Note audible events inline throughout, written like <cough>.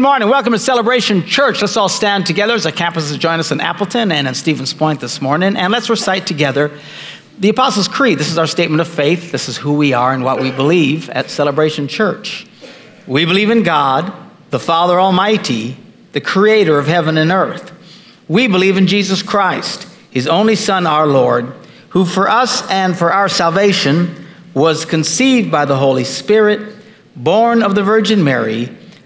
Good morning. Welcome to Celebration Church. Let's all stand together as the campuses join us in Appleton and in Stevens Point this morning, and let's recite together the Apostles' Creed. This is our statement of faith. This is who we are and what we believe at Celebration Church. We believe in God, the Father Almighty, the Creator of heaven and earth. We believe in Jesus Christ, His only Son, our Lord, who for us and for our salvation was conceived by the Holy Spirit, born of the Virgin Mary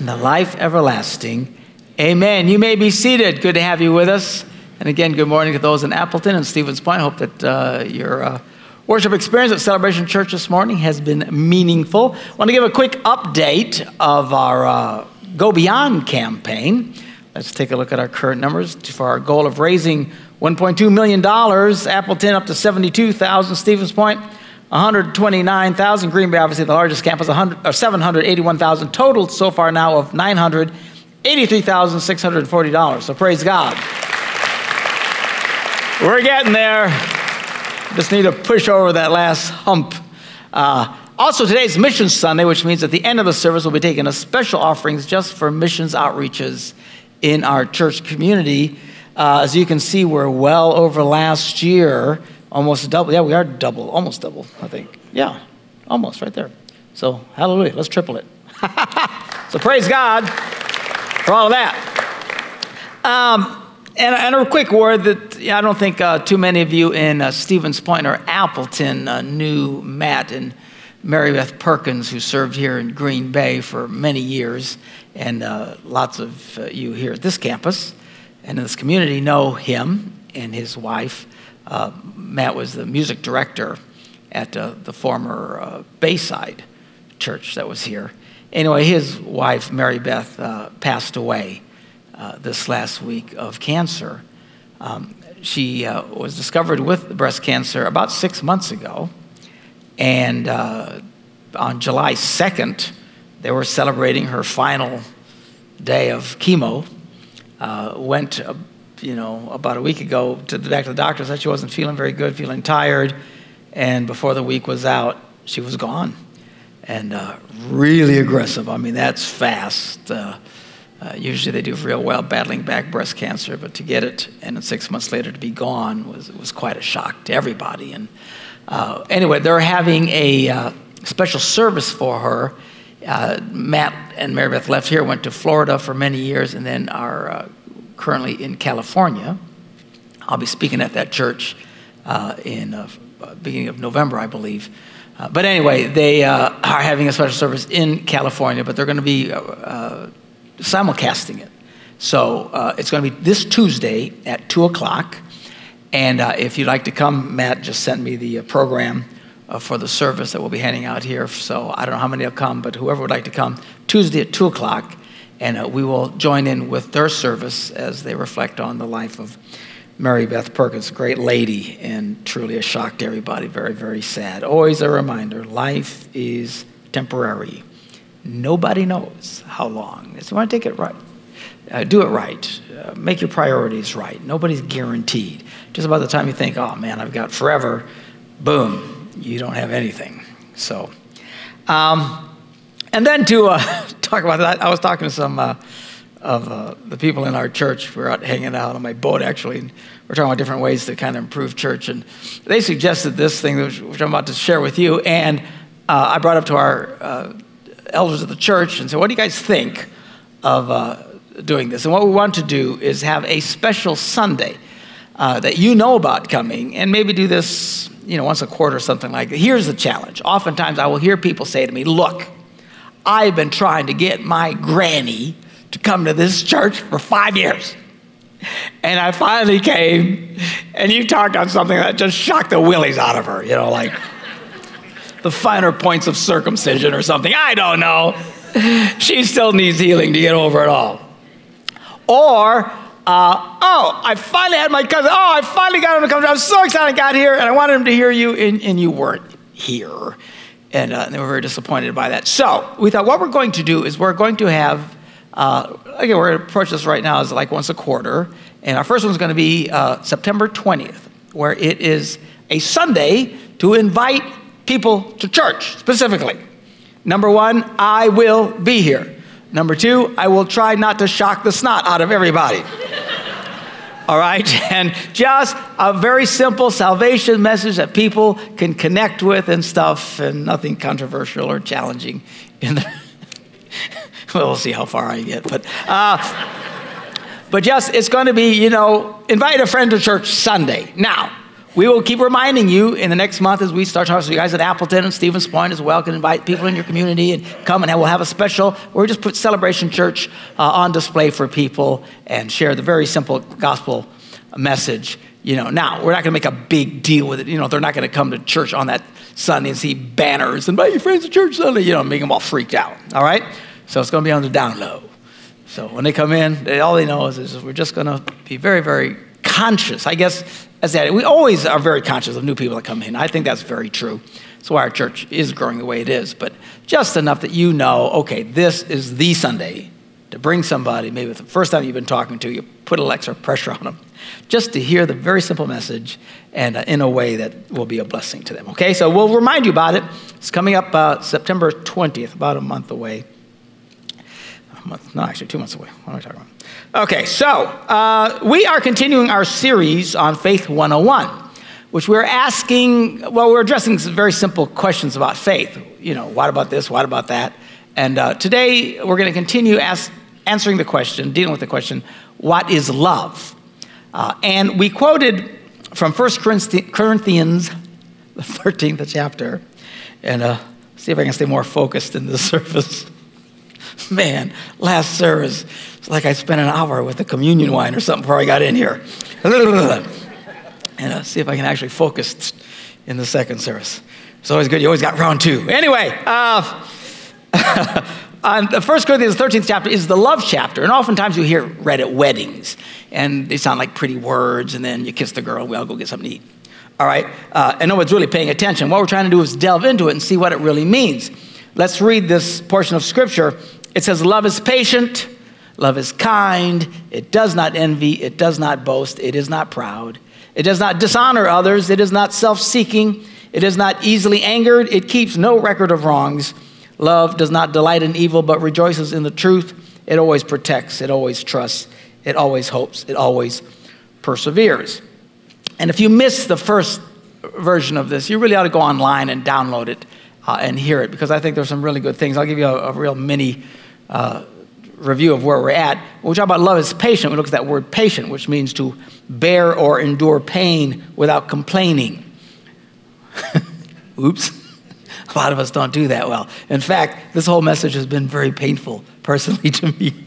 and the life everlasting. Amen. You may be seated. Good to have you with us. And again, good morning to those in Appleton and Stevens Point. Hope that uh, your uh, worship experience at Celebration Church this morning has been meaningful. Want to give a quick update of our uh, Go Beyond campaign. Let's take a look at our current numbers for our goal of raising $1.2 million. Appleton up to 72,000. Stevens Point 129,000. Green Bay, obviously the largest campus, 781,000 total so far now of $983,640. So praise God. We're getting there. Just need to push over that last hump. Uh, also, today's Mission Sunday, which means at the end of the service, we'll be taking a special offerings just for missions outreaches in our church community. Uh, as you can see, we're well over last year almost double. Yeah, we are double, almost double, I think. Yeah, almost right there. So, hallelujah. Let's triple it. <laughs> so, praise God for all of that. Um, and, and, a quick word that I don't think uh, too many of you in uh, Stevens Point or Appleton uh, knew Matt and Mary Beth Perkins, who served here in Green Bay for many years, and uh, lots of uh, you here at this campus and in this community know him and his wife. Uh, Matt was the music director at uh, the former uh, Bayside church that was here. Anyway, his wife, Mary Beth, uh, passed away uh, this last week of cancer. Um, she uh, was discovered with breast cancer about six months ago. And on July 2nd, they were celebrating her final day of chemo. went you know, about a week ago to the, back to the doctor, said she wasn't feeling very good, feeling tired. And before the week was out, she was gone. And uh, really aggressive. I mean, that's fast. Uh, uh, usually they do real well battling back breast cancer, but to get it and then six months later to be gone was, was quite a shock to everybody. And uh, anyway, they're having a uh, special service for her. Uh, Matt and Mary Beth left here, went to Florida for many years, and then our currently in California. I'll be speaking at that church uh, in uh, beginning of November, I believe. Uh, but anyway, they uh, are having a special service in California, but they're going to be uh, uh, simulcasting it. So it's going to be this Tuesday at 2 o'clock. And if you'd like to come, Matt just sent me the program for the service that we'll be handing out here. So I don't know how many will come, but whoever would like to come, Tuesday at 2 o'clock and uh, we will join in with their service as they reflect on the life of Mary Beth Perkins, a great lady, and truly a shock to everybody. Very, very sad. Always a reminder life is temporary. Nobody knows how long. So, want to take it right. Uh, do it right. Uh, make your priorities right. Nobody's guaranteed. Just about the time you think, oh man, I've got forever, boom, you don't have anything. So, um, and then to uh, <laughs> talk about that, I was talking to some uh, of uh, the people in our church. We were out hanging out on my boat, actually, and we're talking about different ways to kind of improve church. And they suggested this thing, which, I'm about to share with you. And uh, I brought up to our uh, elders of the church and said, What do you guys think of uh, doing this? And what we want to do is have a special Sunday that you know about coming and maybe do this you know, once a quarter or something like that. Here's the challenge. Oftentimes I will hear people say to me, Look, I've been trying to get my granny to come to this church for five years. And I finally came, and you talked on something that just shocked the willies out of her, you know, like <laughs> the finer points of circumcision or something. I don't know. She still needs healing to get over it all. Or, uh, oh, I finally had my cousin. Oh, I finally got him to come. I was so excited I got here, and I wanted him to hear you, and, and you weren't here. And, uh, and they were very disappointed by that. So we thought what we're going to do is we're going to have, uh, again, we're going to approach this right now as like once a quarter. And our first one's going to be uh, September 20th, where it is a Sunday to invite people to church specifically. Number one, I will be here. Number two, I will try not to shock the snot out of everybody. All right? <laughs> And just a very simple salvation message that people can connect with and stuff, and nothing controversial or challenging in the. <laughs> well, we'll see how far I get. But. Uh, but just, it's going to be, you know, invite a friend to church Sunday. Now, we will keep reminding you in the next month as we start talking to you guys at Appleton and Stevens Point as well can invite people in your community and come and we'll have a special, we'll just put Celebration Church uh, on display for people and share the very simple gospel message. You know, now we're not going to make a big deal with it. You know, they're not going to come to church on that Sunday and see banners and invite your friends to church Sunday. You know, make them all freaked out. All right, so it's going to be on the down low. So when they come in, they, all they know is, is we're just going to be very, very conscious. I guess as that we always are very conscious of new people that come in. I think that's very true. That's why our church is growing the way it is. But just enough that you know, okay, this is the Sunday to bring somebody, maybe it's the first time you've been talking to, you put a little extra pressure on them, just to hear the very simple message and uh, in a way that will be a blessing to them. Okay, so we'll remind you about it. It's coming up uh, September 20th, about a month away. A month, no, actually, two months away. What am I talking about? Okay, so uh, we are continuing our series on Faith 101, which we're asking, well, we're addressing some very simple questions about faith. You know, what about this? What about that? And uh, today we're going to continue ask, answering the question, dealing with the question, what is love? Uh, and we quoted from 1 Corinthians, the 13th chapter, and uh, see if I can stay more focused in this <laughs> service. <laughs> Man, last service, it's like I spent an hour with the communion wine or something before I got in here. <laughs> And uh, see if I can actually focus in the second service. It's always good. You always got round two. Anyway, uh, <laughs> on the First Corinthians 13th chapter is the love chapter, and oftentimes you hear read at weddings, and they sound like pretty words, and then you kiss the girl, and we all go get something to eat. All right, uh, and no one's really paying attention. What we're trying to do is delve into it and see what it really means. Let's read this portion of scripture. It says, Love is patient, love is kind, it does not envy, it does not boast, it is not proud, it does not dishonor others, it is not self seeking, it is not easily angered, it keeps no record of wrongs. Love does not delight in evil, but rejoices in the truth. It always protects, it always trusts, it always hopes, it always perseveres. And if you miss the first version of this, you really ought to go online and download it uh, and hear it because I think there's some really good things. I'll give you a, a real mini uh, review of where we're at. When we talk about love is patient, we look at that word patient, which means to bear or endure pain without complaining. <laughs> Oops. <laughs> A lot of us don't do that well. In fact, this whole message has been very painful personally <laughs> to me.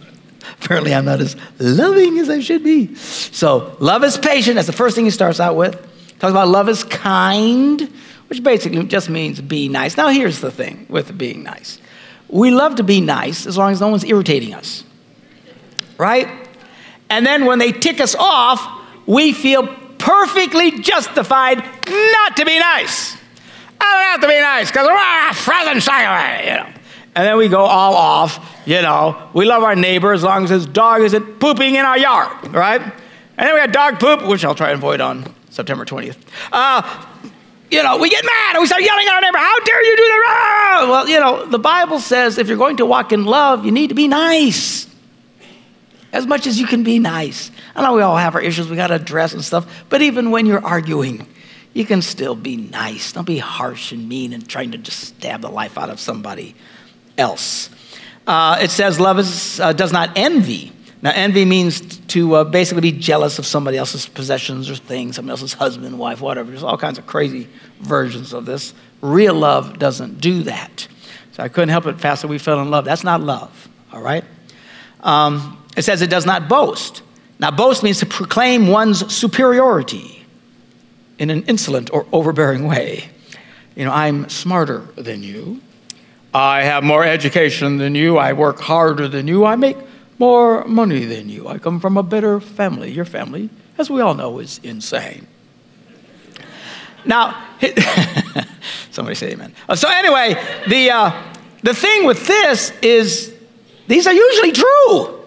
Apparently, I'm not as loving as I should be. So, love is patient. That's the first thing he starts out with. Talks about love is kind, which basically just means be nice. Now, here's the thing with being nice we love to be nice as long as no one's irritating us, right? And then when they tick us off, we feel perfectly justified not to be nice. I don't have to be nice because we're a present you know. And then we go all off, you know. We love our neighbor as long as his dog isn't pooping in our yard, right? And then we got dog poop, which I'll try and avoid on September 20th. Uh, you know, we get mad and we start yelling at our neighbor, How dare you do that? Well, you know, the Bible says if you're going to walk in love, you need to be nice. As much as you can be nice. I know we all have our issues we got to address and stuff, but even when you're arguing, you can still be nice. Don't be harsh and mean and trying to just stab the life out of somebody else. Uh, it says love is, uh, does not envy. Now, envy means to uh, basically be jealous of somebody else's possessions or things, somebody else's husband, wife, whatever. There's all kinds of crazy versions of this. Real love doesn't do that. So I couldn't help it, Pastor. We fell in love. That's not love, all right? Um, it says it does not boast. Now, boast means to proclaim one's superiority in an insolent or overbearing way. You know, I'm smarter than you. I have more education than you. I work harder than you. I make more money than you. I come from a better family. Your family, as we all know, is insane. Now, <laughs> somebody say amen. Uh, so, anyway, the, uh, the thing with this is these are usually true.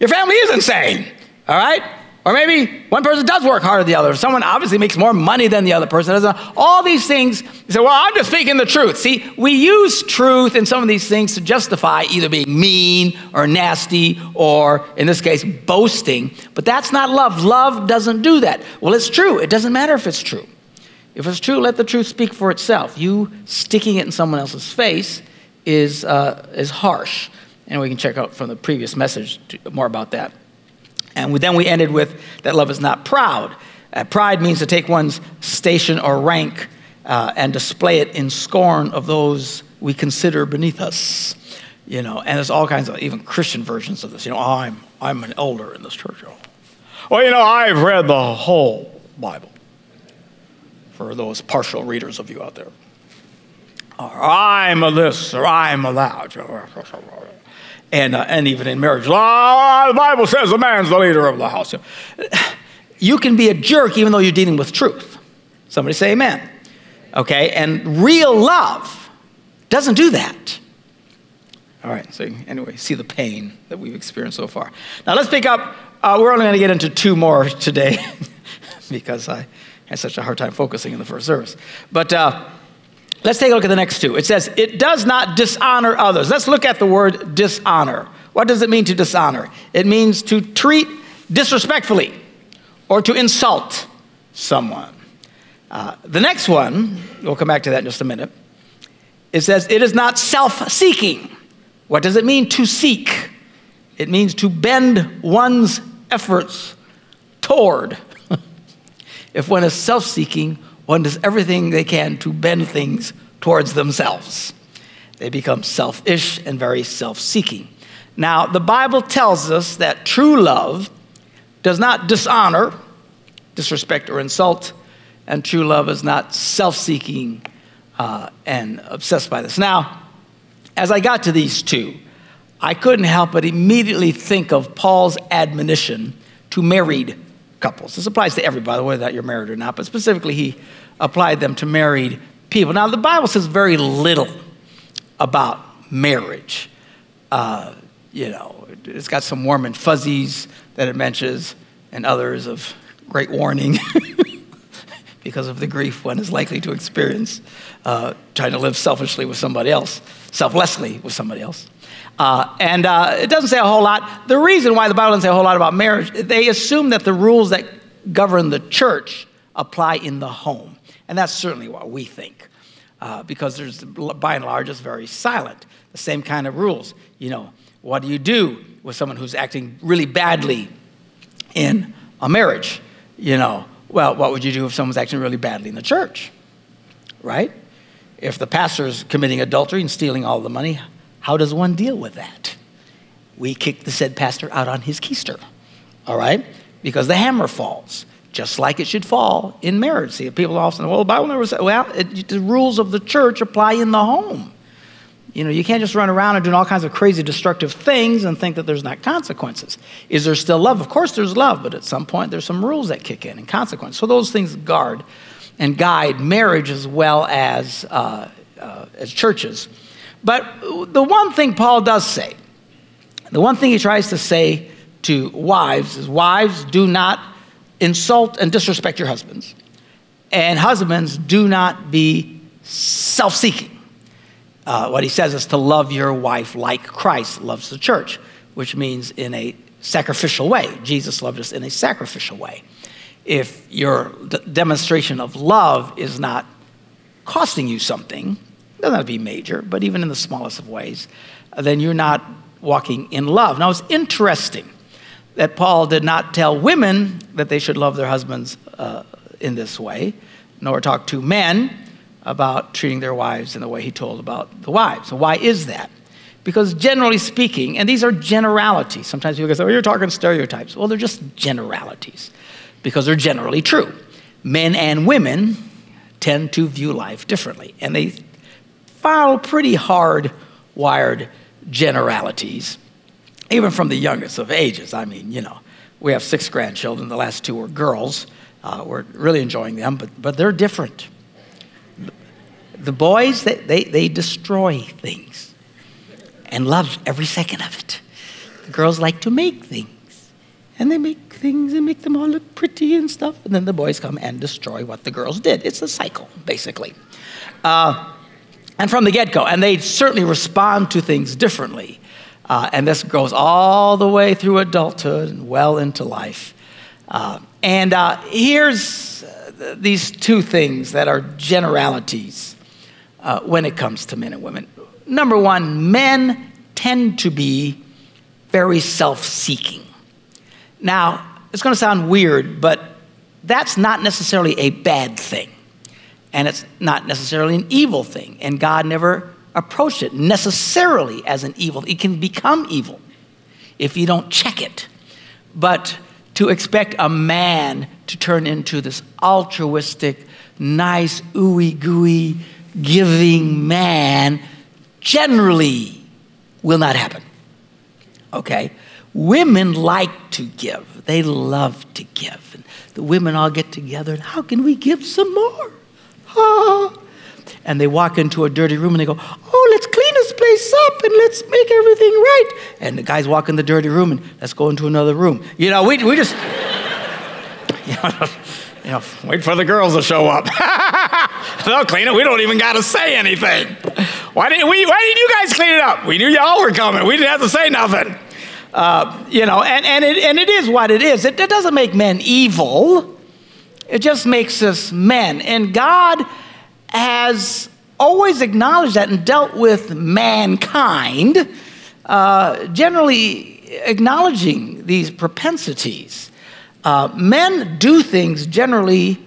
Your family is insane, all right? Or maybe one person does work harder than the other. Someone obviously makes more money than the other person. All these things, you say, well, I'm just speaking the truth. See, we use truth in some of these things to justify either being mean or nasty or, in this case, boasting. But that's not love. Love doesn't do that. Well, it's true. It doesn't matter if it's true. If it's true, let the truth speak for itself. You sticking it in someone else's face is, uh, is harsh. And we can check out from the previous message more about that. And then we ended with that love is not proud. Uh, pride means to take one's station or rank uh, and display it in scorn of those we consider beneath us. You know, and there's all kinds of even Christian versions of this. You know, oh, I'm I'm an elder in this church. Well, you know, I've read the whole Bible. For those partial readers of you out there, or I'm a this or I'm a that and, uh, and even in marriage. Oh, the Bible says the man's the leader of the house. You can be a jerk even though you're dealing with truth. Somebody say amen. Okay, and real love doesn't do that. All right, so anyway, see the pain that we've experienced so far. Now let's pick up. Uh, we're only going to get into two more today <laughs> because I had such a hard time focusing in the first service. But uh, Let's take a look at the next two. It says, it does not dishonor others. Let's look at the word dishonor. What does it mean to dishonor? It means to treat disrespectfully or to insult someone. Uh, the next one, we'll come back to that in just a minute. It says, it is not self seeking. What does it mean to seek? It means to bend one's efforts toward. <laughs> if one is self seeking, one does everything they can to bend things towards themselves. They become selfish and very self seeking. Now, the Bible tells us that true love does not dishonor, disrespect, or insult, and true love is not self seeking uh, and obsessed by this. Now, as I got to these two, I couldn't help but immediately think of Paul's admonition to married couples. This applies to everybody, whether you're married or not, but specifically, he applied them to married people. Now, the Bible says very little about marriage. Uh, you know, it's got some warm and fuzzies that it mentions, and others of great warning <laughs> because of the grief one is likely to experience uh, trying to live selfishly with somebody else, selflessly with somebody else. Uh, and uh, it doesn't say a whole lot. The reason why the Bible doesn't say a whole lot about marriage, they assume that the rules that govern the church apply in the home. And that's certainly what we think. Uh, because there's, by and large, it's very silent. The same kind of rules. You know, what do you do with someone who's acting really badly in a marriage? You know, well, what would you do if someone's acting really badly in the church? Right? If the pastor's committing adultery and stealing all the money, how does one deal with that? We kick the said pastor out on his keister, all right? Because the hammer falls, just like it should fall in marriage. See, people often, well, the Bible never said, well, it, the rules of the church apply in the home. You know, you can't just run around and doing all kinds of crazy destructive things and think that there's not consequences. Is there still love? Of course there's love, but at some point there's some rules that kick in and consequences. So those things guard and guide marriage as well as, uh, uh, as churches. But the one thing Paul does say, the one thing he tries to say to wives is wives, do not insult and disrespect your husbands. And husbands, do not be self seeking. Uh, what he says is to love your wife like Christ loves the church, which means in a sacrificial way. Jesus loved us in a sacrificial way. If your demonstration of love is not costing you something, doesn't have to be major, but even in the smallest of ways, then you're not walking in love. Now, it's interesting that Paul did not tell women that they should love their husbands uh, in this way, nor talk to men about treating their wives in the way he told about the wives. So, why is that? Because generally speaking, and these are generalities, sometimes people say, oh, you're talking stereotypes. Well, they're just generalities because they're generally true. Men and women tend to view life differently, and they follow pretty hard wired generalities, even from the youngest of ages. I mean, you know, we have six grandchildren. The last two were girls. Uh, we're really enjoying them, but, but they're different. The boys, they, they, they destroy things and love every second of it. The girls like to make things, and they make things and make them all look pretty and stuff, and then the boys come and destroy what the girls did. It's a cycle, basically. Uh, and from the get go, and they certainly respond to things differently. Uh, and this goes all the way through adulthood and well into life. Uh, and uh, here's uh, these two things that are generalities uh, when it comes to men and women. Number one, men tend to be very self seeking. Now, it's going to sound weird, but that's not necessarily a bad thing. And it's not necessarily an evil thing. And God never approached it necessarily as an evil. It can become evil if you don't check it. But to expect a man to turn into this altruistic, nice, ooey gooey, giving man generally will not happen. Okay? Women like to give, they love to give. And the women all get together, and how can we give some more? Ah. And they walk into a dirty room and they go, Oh, let's clean this place up and let's make everything right. And the guys walk in the dirty room and let's go into another room. You know, we, we just, <laughs> you know, you know, wait for the girls to show up. <laughs> They'll clean it. We don't even got to say anything. Why didn't we? Why didn't you guys clean it up? We knew y'all were coming. We didn't have to say nothing. Uh, you know, and, and, it, and it is what it is. It, it doesn't make men evil. It just makes us men. And God has always acknowledged that and dealt with mankind, uh, generally acknowledging these propensities. Uh, men do things generally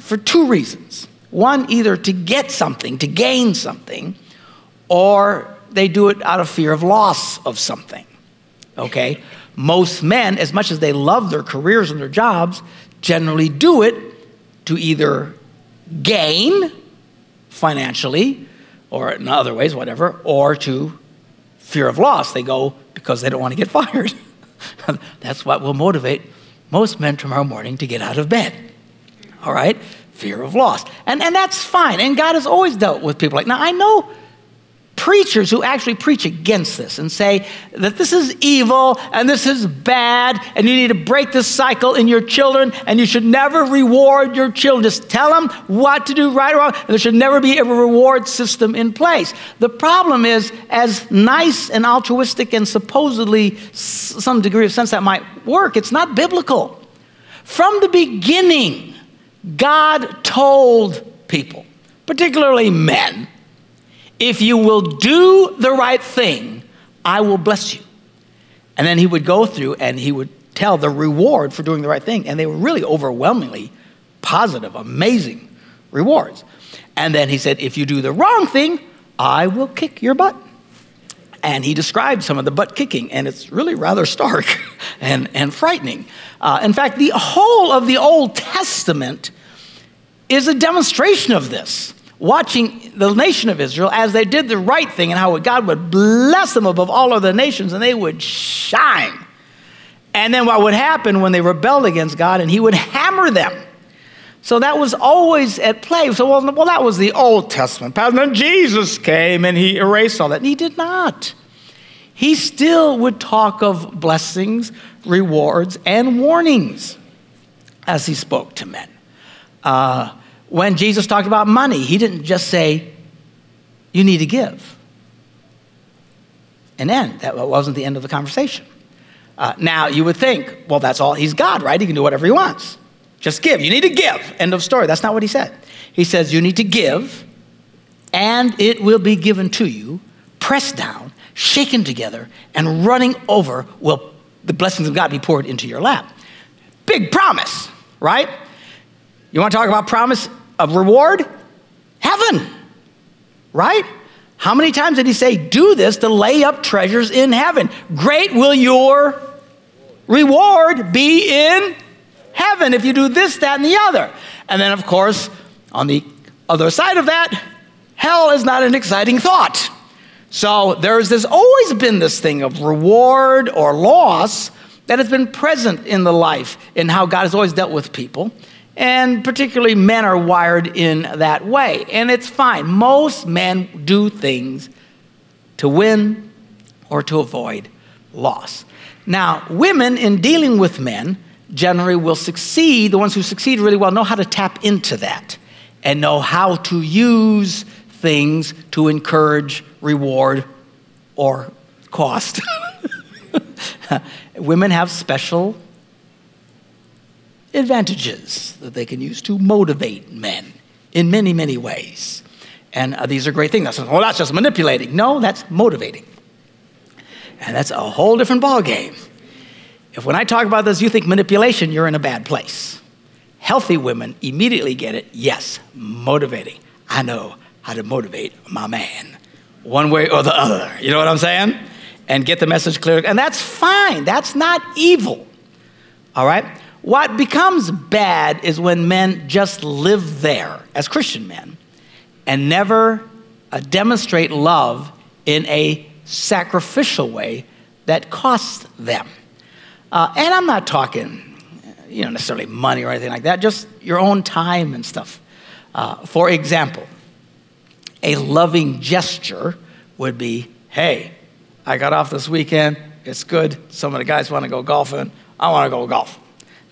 for two reasons. One, either to get something, to gain something, or they do it out of fear of loss of something. Okay? Most men, as much as they love their careers and their jobs, generally do it to either gain financially or in other ways, whatever, or to fear of loss. They go because they don't want to get <laughs> fired. That's what will motivate most men tomorrow morning to get out of bed. All right? Fear of loss. And, and that's fine. And God has always dealt with people like, now I know preachers who actually preach against this and say that this is evil and this is bad and you need to break this cycle in your children and you should never reward your children. Just tell them what to do right or wrong. And there should never be a reward system in place. The problem is, as nice and altruistic and supposedly some degree of sense that might work, it's not biblical. From the beginning, God told people, particularly men, if you will do the right thing, I will bless you. And then he would go through and he would tell the reward for doing the right thing. And they were really overwhelmingly positive, amazing rewards. And then he said, if you do the wrong thing, I will kick your butt. And he described some of the butt kicking, and it's really rather stark <laughs> and, and frightening. Uh, in fact, the whole of the Old Testament is a demonstration of this watching the nation of Israel as they did the right thing and how God would bless them above all other nations and they would shine. And then what would happen when they rebelled against God and He would hammer them. So that was always at play. So, well, well that was the Old Testament. And then Jesus came and He erased all that. And He did not. He still would talk of blessings, rewards, and warnings as He spoke to men. Uh, when Jesus talked about money, he didn't just say, you need to give. And then that wasn't the end of the conversation. Uh, now, you would think, well, that's all. He's God, right? He can do whatever he wants. Just give. You need to give. End of story. That's not what he said. He says, you need to give, and it will be given to you, pressed down, shaken together, and running over will the blessings of God be poured into your lap. Big promise, right? You want to talk about promise? Of reward? Heaven, right? How many times did he say, Do this to lay up treasures in heaven? Great will your reward be in heaven if you do this, that, and the other. And then, of course, on the other side of that, hell is not an exciting thought. So there's, there's always been this thing of reward or loss that has been present in the life in how God has always dealt with people. And particularly men are wired in that way. And it's fine. Most men do things to win or to avoid loss. Now, women, in dealing with men, generally will succeed. The ones who succeed really well know how to tap into that and know how to use things to encourage, reward, or cost. <laughs> Women have special advantages that they can use to motivate men in many, many ways. And uh, these are great things. Well, that's just manipulating. No, that's motivating. And that's a whole different ballgame. If when I talk about this, you think manipulation, you're in a bad place. Healthy women immediately get it. Yes, motivating. I know how to motivate my man, one way or the other. You know what I'm saying? And get the message clear. And that's fine. That's not evil. All right? What becomes bad is when men just live there as Christian men and never uh, demonstrate love in a sacrificial way that costs them. Uh, and I'm not talking, you know, necessarily money or anything like that, just your own time and stuff. Uh, for example, a loving gesture would be, hey, I got off this weekend. It's good. Some of the guys want to go golfing. I want to go golf.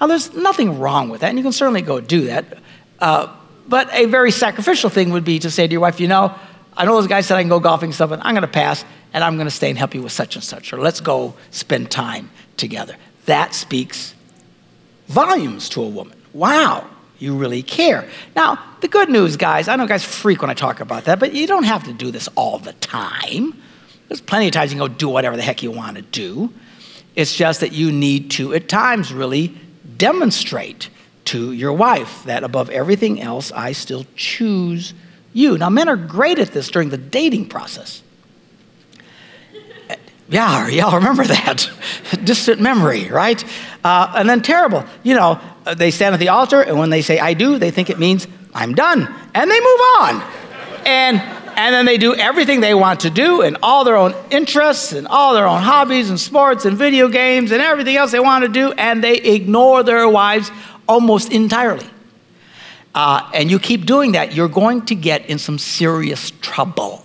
Now, there's nothing wrong with that, and you can certainly go do that. Uh, but a very sacrificial thing would be to say to your wife, you know, I know those guys said I can go golfing stuff, but I'm going to pass and I'm going to stay and help you with such and such, or let's go spend time together. That speaks volumes to a woman. Wow, you really care. Now, the good news, guys, I know guys freak when I talk about that, but you don't have to do this all the time. There's plenty of times you can go do whatever the heck you want to do. It's just that you need to, at times, really demonstrate to your wife that above everything else, I still choose you. Now, men are great at this during the dating process. Yeah, <laughs> y'all remember that. <laughs> Distant memory, right? Uh, and then terrible. You know, they stand at the altar, and when they say, I do, they think it means, I'm done. And they move on. And, and then they do everything they want to do, and all their own interests, and all their own hobbies, and sports, and video games, and everything else they want to do, and they ignore their wives almost entirely. Uh, and you keep doing that, you're going to get in some serious trouble.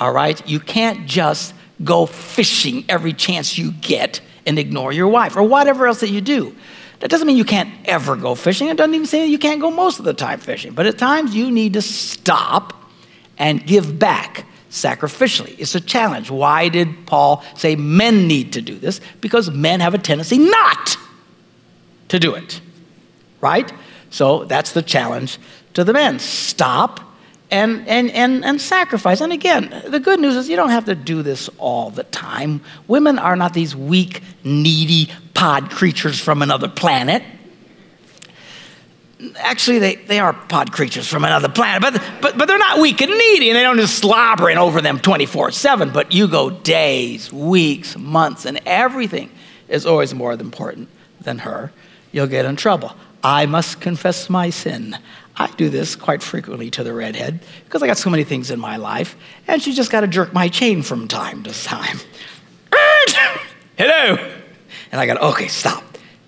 All right? You can't just go fishing every chance you get and ignore your wife or whatever else that you do. That doesn't mean you can't ever go fishing. It doesn't even say you can't go most of the time fishing. But at times you need to stop and give back sacrificially. It's a challenge. Why did Paul say men need to do this? Because men have a tendency not to do it, right? So that's the challenge to the men. Stop and, and, and, and sacrifice. And again, the good news is you don't have to do this all the time. Women are not these weak, needy pod creatures from another planet. Actually, they, they are pod creatures from another planet, but, but, but they're not weak and needy, and they don't just slobbering over them 24 7. But you go days, weeks, months, and everything is always more important than her. You'll get in trouble. I must confess my sin. I do this quite frequently to the redhead because I got so many things in my life, and she just got to jerk my chain from time to time. <laughs> Hello! And I got, okay, stop.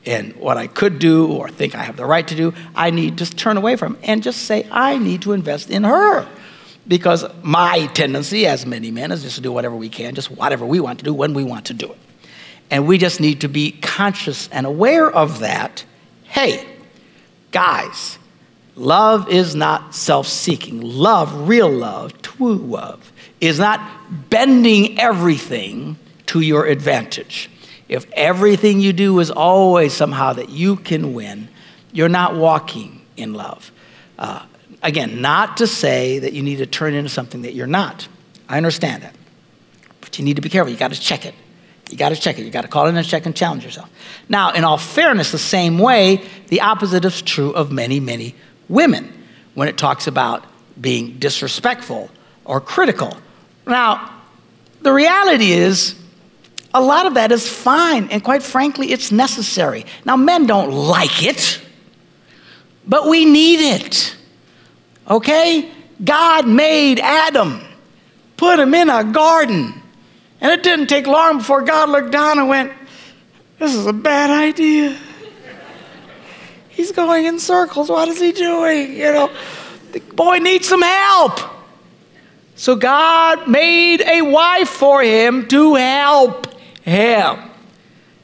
And what I could do or think I have the right to do, I need to turn away from and just say, I need to invest in her. Because my tendency, as many men, is just to do whatever we can, just whatever we want to do when we want to do it. And we just need to be conscious and aware of that. Hey, guys, Love is not self seeking. Love, real love, true love, is not bending everything to your advantage. If everything you do is always somehow that you can win, you're not walking in love. Uh, again, not to say that you need to turn into something that you're not. I understand that. But you need to be careful. You got to check it. You got to check it. You got to call in and check and challenge yourself. Now, in all fairness, the same way, the opposite is true of many, many women when it talks about being disrespectful or critical. Now, the reality is, a lot of that is fine, and quite frankly, it's necessary. Now, men don't like it, but we need it. Okay? God made Adam put him in a garden. And it didn't take long before God looked down and went, This is a bad idea. He's going in circles. What is he doing? You know, the boy needs some help. So God made a wife for him to help him.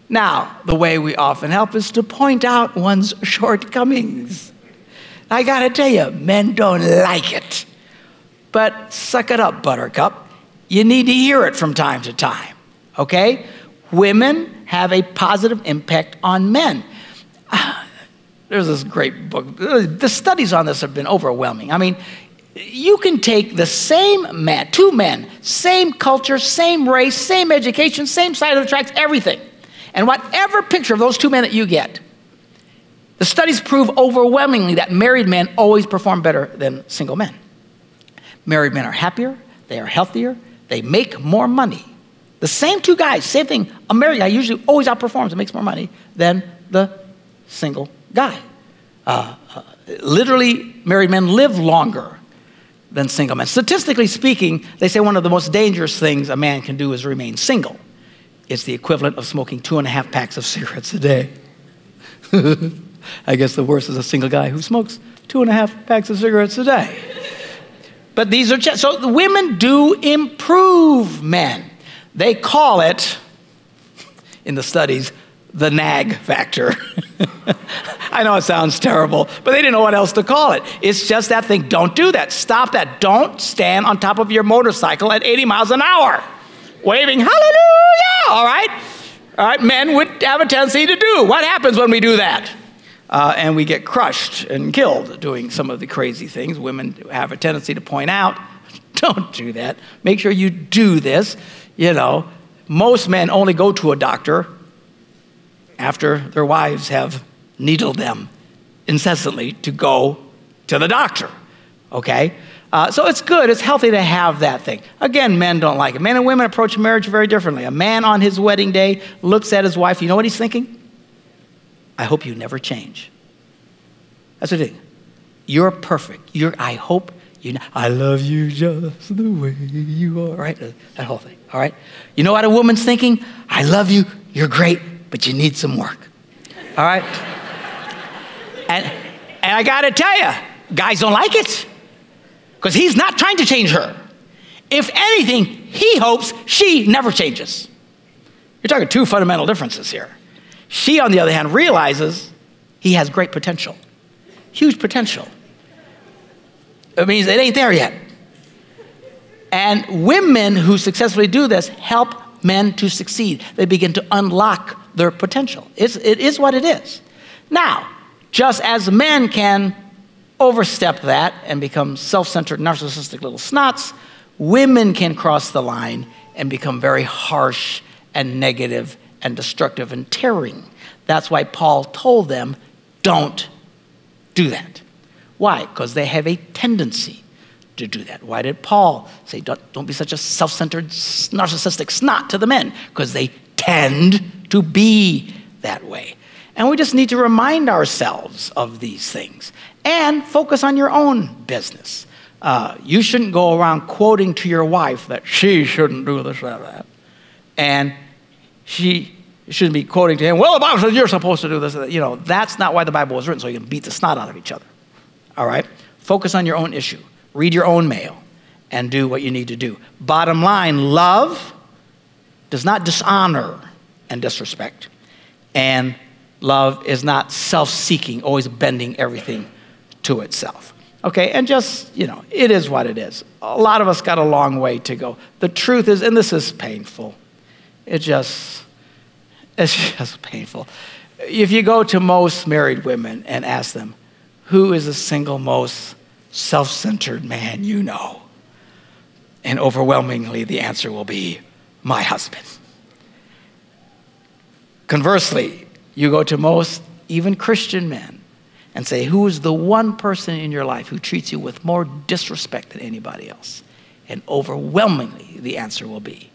Now, the way we often help is to point out one's shortcomings. I gotta tell you, men don't like it. But suck it up, buttercup. You need to hear it from time to time, okay? Women have a positive impact on men. <sighs> There's this great book. The studies on this have been overwhelming. I mean, you can take the same man, two men, same culture, same race, same education, same side of the tracks, everything. And whatever picture of those two men that you get, the studies prove overwhelmingly that married men always perform better than single men. Married men are happier, they are healthier, they make more money. The same two guys, same thing, a married guy usually always outperforms and makes more money than the single guy. Uh, uh, literally, married men live longer than single men. Statistically speaking, they say one of the most dangerous things a man can do is remain single. It's the equivalent of smoking two and a half packs of <laughs> cigarettes a day. <laughs> I guess the worst is a single guy who smokes two and a half packs of cigarettes a day. But these are just, so the women do improve men. They call it, in the studies, the nag factor. <laughs> I know it sounds terrible, but they didn't know what else to call it. It's just that thing. Don't do that. Stop that. Don't stand on top of your motorcycle at 80 miles an hour, waving hallelujah. All right? All right, men would have a tendency to do. What happens when we do that? Uh, and we get crushed and killed doing some of the crazy things. Women have a tendency to point out, <laughs> don't do that. Make sure you do this. You know, most men only go to a doctor after their wives have needled them incessantly to go to the doctor. Okay? Uh, so it's good, it's healthy to have that thing. Again, men don't like it. Men and women approach marriage very differently. A man on his wedding day looks at his wife, you know what he's thinking? I hope you never change. That's the thing. You're perfect. You're, I hope you, I love you just the way you are, right? That whole thing, all right? You know what a woman's thinking? I love you, you're great, but you need some work, all right? and, and I gotta tell you, guys don't like it because he's not trying to change her. If anything, he hopes she never changes. You're talking two fundamental differences here. She, on the other hand, realizes he has great potential, huge potential. It means it ain't there yet. And women who successfully do this help men to succeed. They begin to unlock their potential. It's, it is what it is. Now, just as men can overstep that and become self centered, narcissistic little snots, women can cross the line and become very harsh and negative and destructive and tearing. That's why Paul told them, don't do that. Why? Because they have a tendency to do that. Why did Paul say, don't, don't be such a self centered, narcissistic snot to the men? Because they tend to be that way. And we just need to remind ourselves of these things and focus on your own business. Uh, you shouldn't go around quoting to your wife that she shouldn't do this or that. And she shouldn't be quoting to him, well, the Bible says you're supposed to do this. You know, that's not why the Bible was written, so you can beat the snot out of each other. All right? Focus on your own issue. Read your own mail and do what you need to do. Bottom line love does not dishonor and disrespect. And love is not self seeking, always bending everything to itself. Okay, and just, you know, it is what it is. A lot of us got a long way to go. The truth is, and this is painful, it just, it's <laughs> just painful. If you go to most married women and ask them, who is the single most self centered man you know? And overwhelmingly, the answer will be, my husband. Conversely, you go to most, even Christian men, and say, Who is the one person in your life who treats you with more disrespect than anybody else? And overwhelmingly, the answer will be,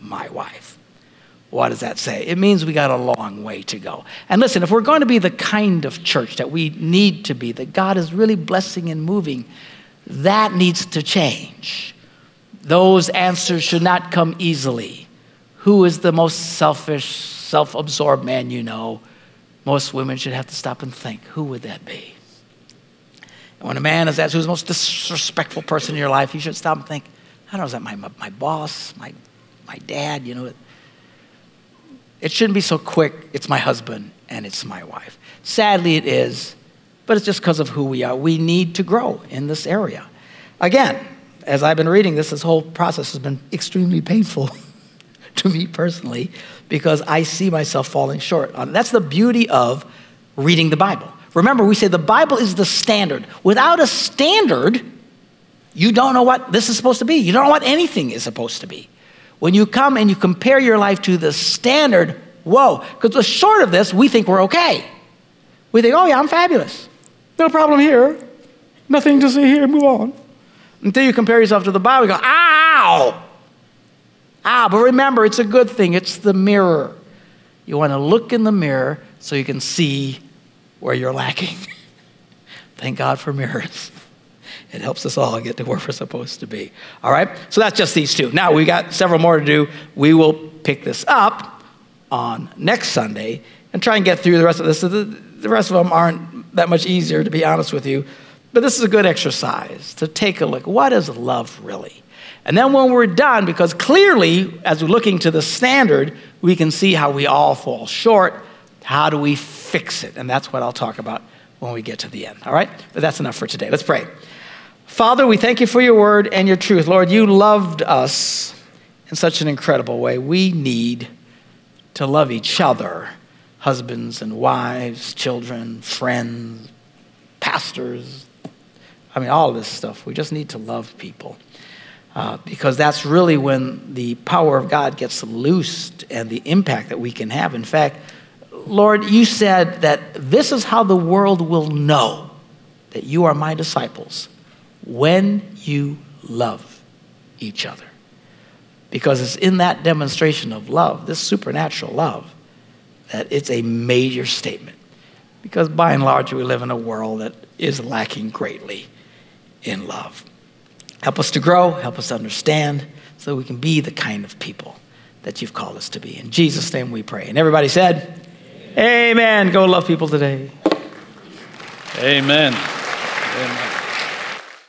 My wife. What does that say? It means we got a long way to go. And listen, if we're going to be the kind of church that we need to be, that God is really blessing and moving, that needs to change. Those answers should not come easily. Who is the most selfish, self absorbed man you know? Most women should have to stop and think who would that be? And when a man is asked who's the most disrespectful person in your life, you should stop and think, I don't know, is that my, my, my boss, my, my dad? You know, it shouldn't be so quick. It's my husband and it's my wife. Sadly, it is, but it's just because of who we are. We need to grow in this area. Again, as I've been reading this, this whole process has been extremely painful <laughs> to me personally because I see myself falling short. That's the beauty of reading the Bible. Remember, we say the Bible is the standard. Without a standard, you don't know what this is supposed to be. You don't know what anything is supposed to be. When you come and you compare your life to the standard, whoa, because the short of this, we think we're okay. We think, oh yeah, I'm fabulous. No problem here. Nothing to see here, move on. Until you compare yourself to the Bible, you go, ow! Ow, but remember, it's a good thing. It's the mirror. You want to look in the mirror so you can see where you're lacking. <laughs> Thank God for mirrors. <laughs> It helps us all get to where we're supposed to be. All right? So that's just these two. Now we got several more to do. We will pick this up on next Sunday and try and get through the rest of this. The rest of them aren't that much easier, to be honest with you. But this is a good exercise to take a look. What is love really? And then when we're done, because clearly, as we're looking to the standard, we can see how we all fall short. How do we fix it? And that's what I'll talk about when we get to the end. All right? But that's enough for today. Let's pray. Father, we thank you for your word and your truth. Lord, you loved us in such an incredible way. We need to love each other husbands and wives, children, friends, pastors. I mean, all this stuff. We just need to love people. Uh, because that's really when the power of God gets loosed and the impact that we can have. In fact, Lord, you said that this is how the world will know that you are my disciples when you love each other. Because it's in that demonstration of love, this supernatural love, that it's a major statement. Because by and large, we live in a world that is lacking greatly in love. Help us to grow, help us to understand, so that we can be the kind of people that you've called us to be. In Jesus' name we pray. And everybody said, Amen. Amen. Go love people today. Amen. Amen.